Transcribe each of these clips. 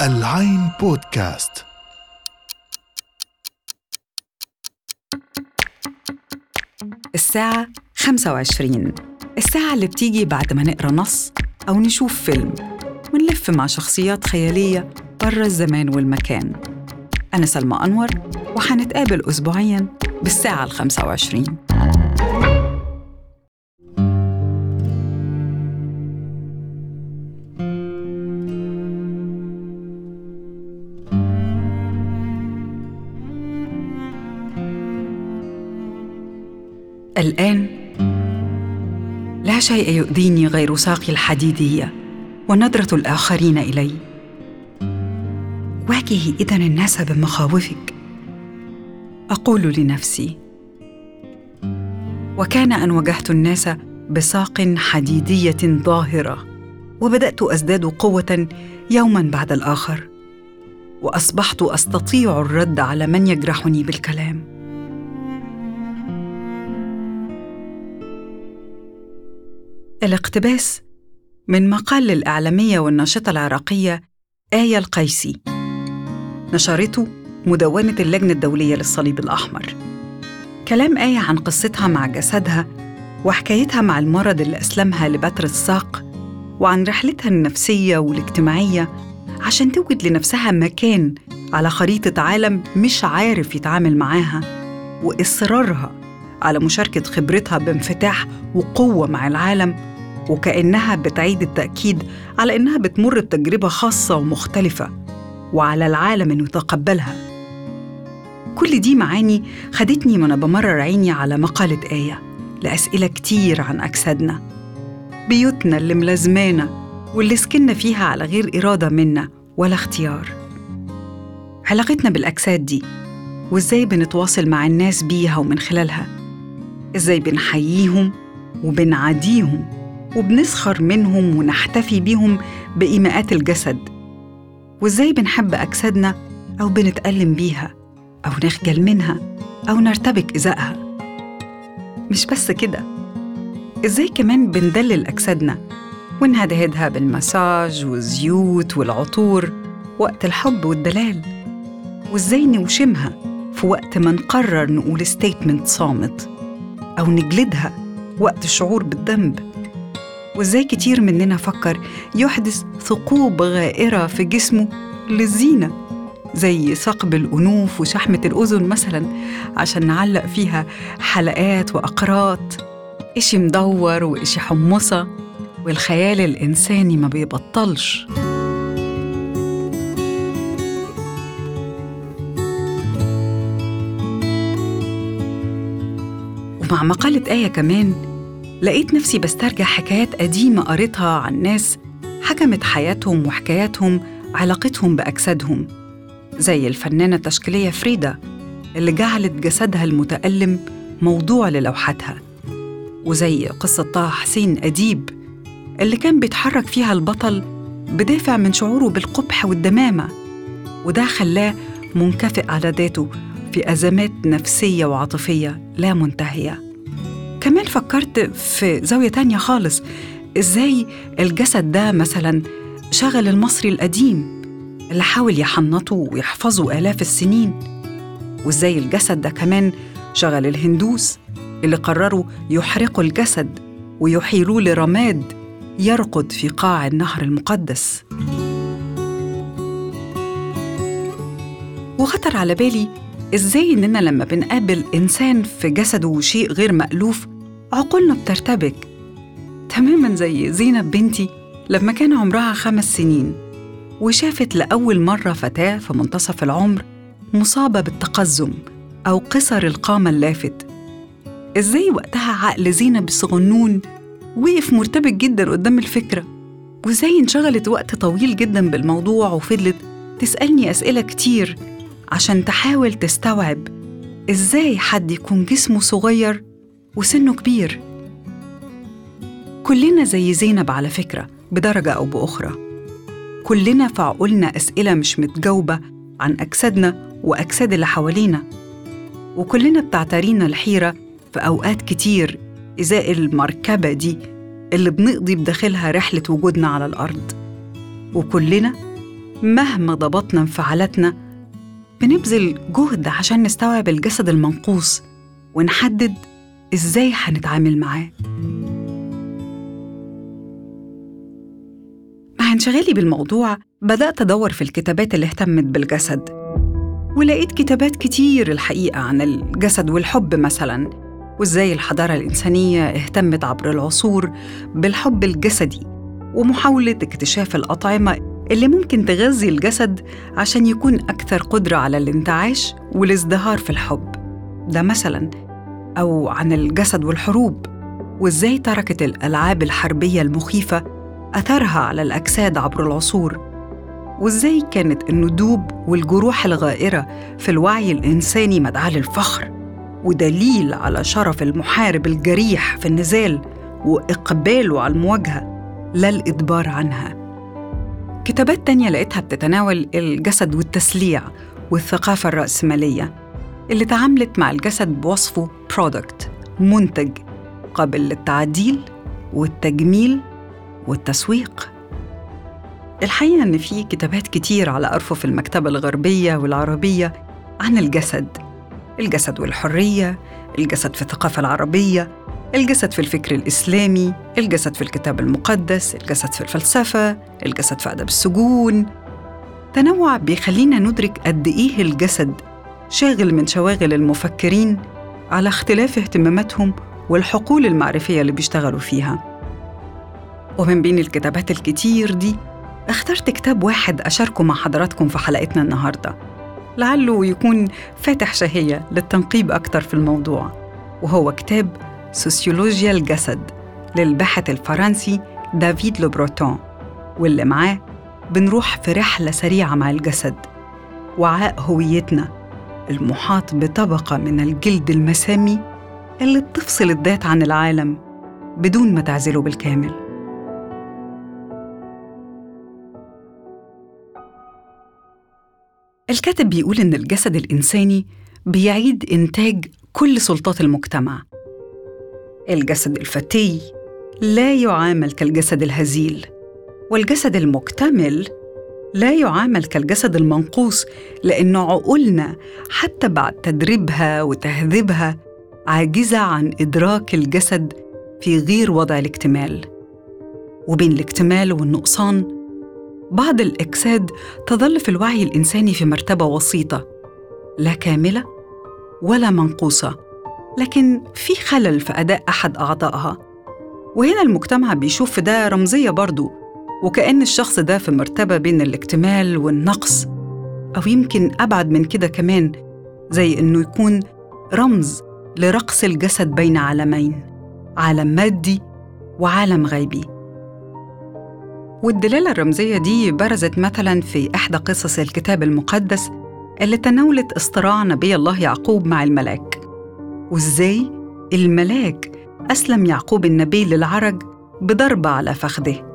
العين بودكاست. الساعة 25 الساعة اللي بتيجي بعد ما نقرأ نص أو نشوف فيلم. ونلف مع شخصيات خيالية برا الزمان والمكان. أنا سلمى أنور وحنتقابل أسبوعياً بالساعة الخمسة وعشرين. الآن لا شيء يؤذيني غير ساقي الحديدية ونظرة الآخرين إلي. واجهي إذن الناس بمخاوفك. أقول لنفسي وكان أن واجهت الناس بساق حديدية ظاهرة وبدأت أزداد قوة يوما بعد الآخر وأصبحت أستطيع الرد على من يجرحني بالكلام. الاقتباس من مقال للإعلامية والناشطة العراقية آية القيسي. نشرته مدونة اللجنة الدولية للصليب الأحمر. كلام آية عن قصتها مع جسدها وحكايتها مع المرض اللي أسلمها لبتر الساق وعن رحلتها النفسية والاجتماعية عشان توجد لنفسها مكان على خريطة عالم مش عارف يتعامل معاها وإصرارها على مشاركة خبرتها بانفتاح وقوة مع العالم وكأنها بتعيد التأكيد على إنها بتمر بتجربة خاصة ومختلفة وعلى العالم إنه يتقبلها. كل دي معاني خدتني وأنا بمرر عيني على مقالة آية لأسئلة كتير عن أجسادنا بيوتنا اللي ملازمانا واللي سكننا فيها على غير إرادة منا ولا اختيار. علاقتنا بالأجساد دي وإزاي بنتواصل مع الناس بيها ومن خلالها؟ إزاي بنحييهم وبنعاديهم؟ وبنسخر منهم ونحتفي بيهم بإيماءات الجسد. وإزاي بنحب أجسادنا أو بنتألم بيها أو نخجل منها أو نرتبك إزائها مش بس كده إزاي كمان بندلل أجسادنا ونهدهدها بالمساج والزيوت والعطور وقت الحب والدلال؟ وإزاي نوشمها في وقت ما نقرر نقول ستيتمنت صامت أو نجلدها وقت الشعور بالذنب؟ وإزاي كتير مننا فكر يحدث ثقوب غائرة في جسمه للزينة زي ثقب الأنوف وشحمة الأذن مثلا عشان نعلق فيها حلقات وأقراط. إشي مدور وإشي حمصة والخيال الإنساني ما بيبطلش. ومع مقالة آية كمان لقيت نفسي بسترجع حكايات قديمة قريتها عن ناس حكمت حياتهم وحكاياتهم علاقتهم بأجسادهم زي الفنانة التشكيلية فريدا اللي جعلت جسدها المتألم موضوع للوحاتها وزي قصة طه حسين أديب اللي كان بيتحرك فيها البطل بدافع من شعوره بالقبح والدمامة وده خلاه منكفئ على ذاته في أزمات نفسية وعاطفية لا منتهية. كمان فكرت في زاوية تانية خالص. إزاي الجسد ده مثلا شغل المصري القديم اللي حاول يحنطه ويحفظه آلاف السنين؟ وإزاي الجسد ده كمان شغل الهندوس اللي قرروا يحرقوا الجسد ويحيلوه لرماد يرقد في قاع النهر المقدس. وخطر على بالي إزاي إننا لما بنقابل إنسان في جسده شيء غير مألوف عقولنا بترتبك. تماما زي زينب بنتي لما كان عمرها خمس سنين وشافت لأول مرة فتاة في منتصف العمر مصابة بالتقزم أو قصر القامة اللافت. إزاي وقتها عقل زينب الصغنون وقف مرتبك جدا قدام الفكرة؟ وإزاي انشغلت وقت طويل جدا بالموضوع وفضلت تسألني أسئلة كتير عشان تحاول تستوعب إزاي حد يكون جسمه صغير وسنه كبير. كلنا زي زينب على فكرة بدرجة أو بأخرى. كلنا في عقولنا أسئلة مش متجاوبة عن أجسادنا وأجساد اللي حوالينا. وكلنا بتعترينا الحيرة في أوقات كتير إزاء المركبة دي اللي بنقضي بداخلها رحلة وجودنا على الأرض. وكلنا مهما ضبطنا انفعالاتنا بنبذل جهد عشان نستوعب الجسد المنقوص ونحدد إزاي هنتعامل معاه؟ مع انشغالي بالموضوع بدأت أدور في الكتابات اللي اهتمت بالجسد. ولقيت كتابات كتير الحقيقة عن الجسد والحب مثلاً وإزاي الحضارة الإنسانية اهتمت عبر العصور بالحب الجسدي ومحاولة اكتشاف الأطعمة اللي ممكن تغذي الجسد عشان يكون أكثر قدرة على الانتعاش والازدهار في الحب. ده مثلاً أو عن الجسد والحروب وإزاي تركت الألعاب الحربية المخيفة أثرها على الأجساد عبر العصور؟ وإزاي كانت الندوب والجروح الغائرة في الوعي الإنساني مدعاة للفخر ودليل على شرف المحارب الجريح في النزال وإقباله على المواجهة لا الإدبار عنها؟ كتابات تانية لقيتها بتتناول الجسد والتسليع والثقافة الرأسمالية. اللي تعاملت مع الجسد بوصفه برودكت منتج قابل للتعديل والتجميل والتسويق. الحقيقة إن في كتابات كتير على أرفف المكتبة الغربية والعربية عن الجسد الجسد والحرية الجسد في الثقافة العربية الجسد في الفكر الإسلامي الجسد في الكتاب المقدس الجسد في الفلسفة الجسد في أدب السجون. تنوع بيخلينا ندرك قد إيه الجسد شاغل من شواغل المفكرين على اختلاف اهتماماتهم والحقول المعرفية اللي بيشتغلوا فيها. ومن بين الكتابات الكتير دي اخترت كتاب واحد أشاركه مع حضراتكم في حلقتنا النهاردة. لعله يكون فاتح شهية للتنقيب أكتر في الموضوع وهو كتاب سوسيولوجيا الجسد للباحث الفرنسي دافيد لوبروتون واللي معاه بنروح في رحلة سريعة مع الجسد وعاء هويتنا المحاط بطبقة من الجلد المسامي اللي بتفصل الذات عن العالم بدون ما تعزله بالكامل. الكاتب بيقول إن الجسد الإنساني بيعيد إنتاج كل سلطات المجتمع. الجسد الفتي لا يعامل كالجسد الهزيل والجسد المكتمل لا يعامل كالجسد المنقوص لأن عقولنا حتى بعد تدريبها وتهذيبها عاجزة عن إدراك الجسد في غير وضع الاكتمال. وبين الاكتمال والنقصان بعض الأجساد تظل في الوعي الإنساني في مرتبة وسيطة لا كاملة ولا منقوصة لكن في خلل في أداء أحد أعضائها. وهنا المجتمع بيشوف في ده رمزية برضو. وكأن الشخص ده في مرتبة بين الاكتمال والنقص أو يمكن أبعد من كده كمان زي إنه يكون رمز لرقص الجسد بين عالمين عالم مادي وعالم غيبي. والدلالة الرمزية دي برزت مثلا في إحدى قصص الكتاب المقدس اللي تناولت اصطراع نبي الله يعقوب مع الملاك. وإزاي الملاك أسلم يعقوب النبي للعرج بضربة على فخذه.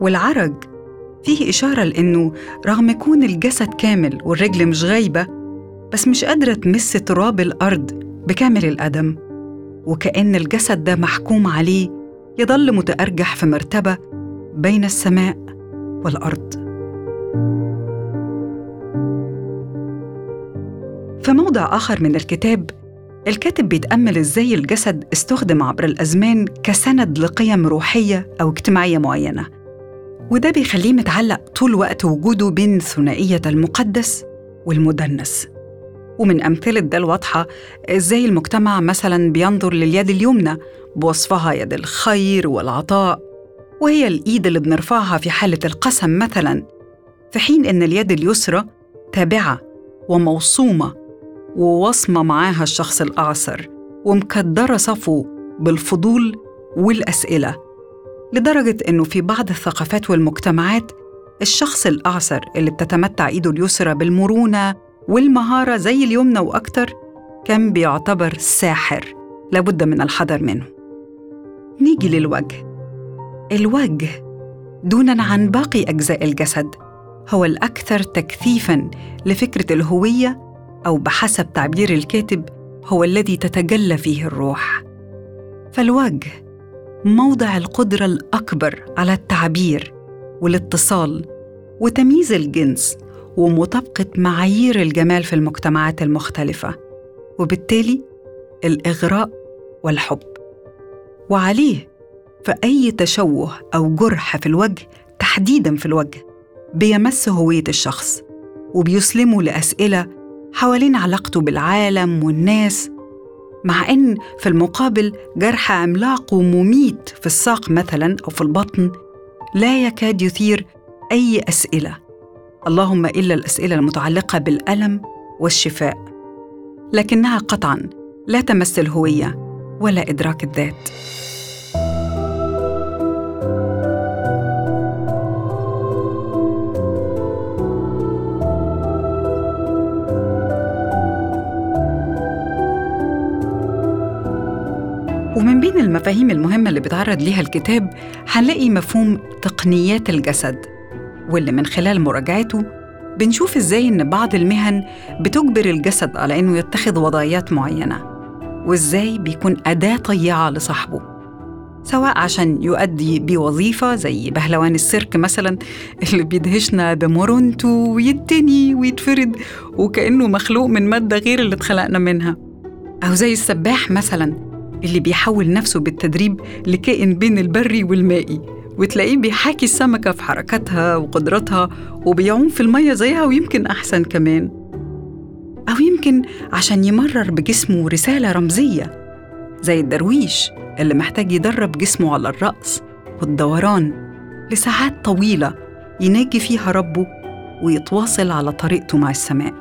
والعرج. فيه إشارة لأنه رغم يكون الجسد كامل والرجل مش غايبة بس مش قادرة تمس تراب الأرض بكامل القدم. وكأن الجسد ده محكوم عليه يظل متأرجح في مرتبة بين السماء والأرض. في موضع آخر من الكتاب الكاتب بيتأمل إزاي الجسد استخدم عبر الأزمان كسند لقيم روحية أو اجتماعية معينة. وده بيخليه متعلق طول وقت وجوده بين ثنائية المقدس والمدنس. ومن أمثلة ده الواضحة إزاي المجتمع مثلاً بينظر لليد اليمنى بوصفها يد الخير والعطاء وهي الإيد اللي بنرفعها في حالة القسم مثلاً في حين إن اليد اليسرى تابعة وموصومة ووصمة معاها الشخص الأعسر ومكدرة صفو بالفضول والأسئلة. لدرجة إنه في بعض الثقافات والمجتمعات الشخص الأعسر اللي بتتمتع إيده اليسرى بالمرونة والمهارة زي اليمنى وأكتر كان بيعتبر ساحر لابد من الحذر منه. نيجي للوجه. الوجه دونا عن باقي أجزاء الجسد هو الأكثر تكثيفاً لفكرة الهوية أو بحسب تعبير الكاتب هو الذي تتجلى فيه الروح. فالوجه موضع القدرة الأكبر على التعبير والاتصال وتمييز الجنس ومطابقة معايير الجمال في المجتمعات المختلفة وبالتالي الإغراء والحب. وعليه فأي تشوه أو جرح في الوجه تحديداً في الوجه بيمس هوية الشخص وبيسلمه لأسئلة حوالين علاقته بالعالم والناس مع إن في المقابل جرح عملاق ومميت في الساق مثلا أو في البطن لا يكاد يثير أي أسئلة. اللهم إلا الأسئلة المتعلقة بالألم والشفاء. لكنها قطعا لا تمس الهوية ولا إدراك الذات. بين المفاهيم المهمة اللي بيتعرض ليها الكتاب هنلاقي مفهوم تقنيات الجسد واللي من خلال مراجعته بنشوف إزاي إن بعض المهن بتجبر الجسد على إنه يتخذ وضعيات معينة وإزاي بيكون أداة طيعة لصاحبه سواء عشان يؤدي بوظيفة زي بهلوان السيرك مثلا اللي بيدهشنا بمرونته ويتني ويتفرد وكأنه مخلوق من مادة غير اللي اتخلقنا منها أو زي السباح مثلا اللي بيحول نفسه بالتدريب لكائن بين البري والمائي. وتلاقيه بيحاكي السمكة في حركاتها وقدراتها وبيعوم في المية زيها ويمكن أحسن كمان. أو يمكن عشان يمرر بجسمه رسالة رمزية زي الدرويش اللي محتاج يدرب جسمه على الرأس والدوران لساعات طويلة يناجي فيها ربه ويتواصل على طريقته مع السماء.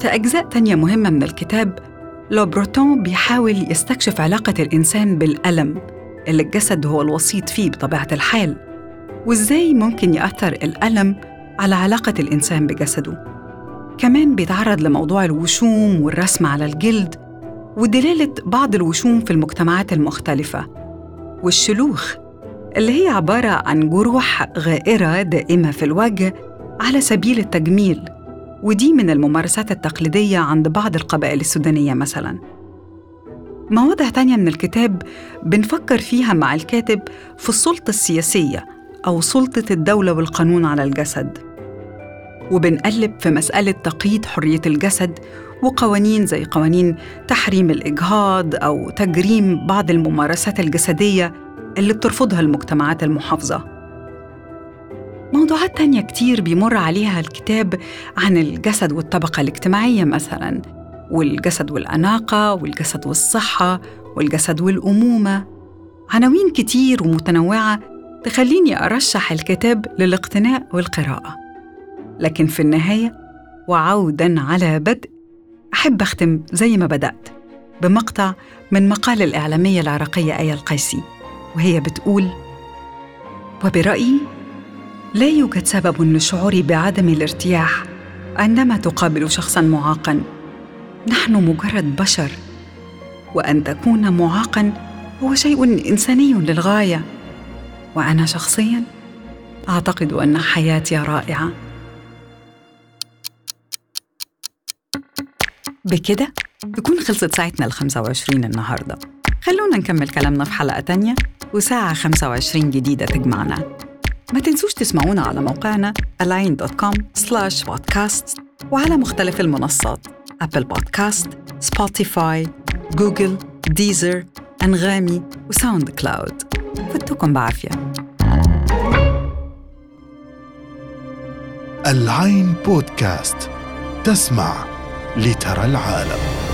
في أجزاء تانية مهمة من الكتاب لوبروتون بيحاول يستكشف علاقة الإنسان بالألم اللي الجسد هو الوسيط فيه بطبيعة الحال وإزاي ممكن يأثر الألم على علاقة الإنسان بجسده. كمان بيتعرض لموضوع الوشوم والرسم على الجلد ودلالة بعض الوشوم في المجتمعات المختلفة والشلوخ اللي هي عبارة عن جروح غائرة دائمة في الوجه على سبيل التجميل. ودي من الممارسات التقليدية عند بعض القبائل السودانية مثلاً. مواضع تانية من الكتاب بنفكر فيها مع الكاتب في السلطة السياسية أو سلطة الدولة والقانون على الجسد. وبنقلب في مسألة تقييد حرية الجسد وقوانين زي قوانين تحريم الإجهاض أو تجريم بعض الممارسات الجسدية اللي بترفضها المجتمعات المحافظة. موضوعات تانية كتير بيمر عليها الكتاب عن الجسد والطبقة الاجتماعية مثلاً والجسد والأناقة والجسد والصحة والجسد والأمومة. عناوين كتير ومتنوعة تخليني أرشح الكتاب للاقتناء والقراءة. لكن في النهاية وعودا على بدء أحب أختم زي ما بدأت بمقطع من مقال الإعلامية العراقية آية القيسي وهي بتقول وبرأيي لا يوجد سبب لشعوري بعدم الارتياح عندما تقابل شخصا معاقا. نحن مجرد بشر وأن تكون معاقا هو شيء إنساني للغاية. وأنا شخصيا أعتقد أن حياتي رائعة. بكده تكون خلصت ساعتنا ال 25 النهارده. خلونا نكمل كلامنا في حلقة تانية وساعة 25 جديدة تجمعنا. ما تنسوش تسمعونا على موقعنا align.com slash podcast وعلى مختلف المنصات أبل بودكاست سبوتيفاي جوجل ديزر أنغامي وساوند كلاود فتكم بعافية. العين بودكاست تسمع لترى العالم.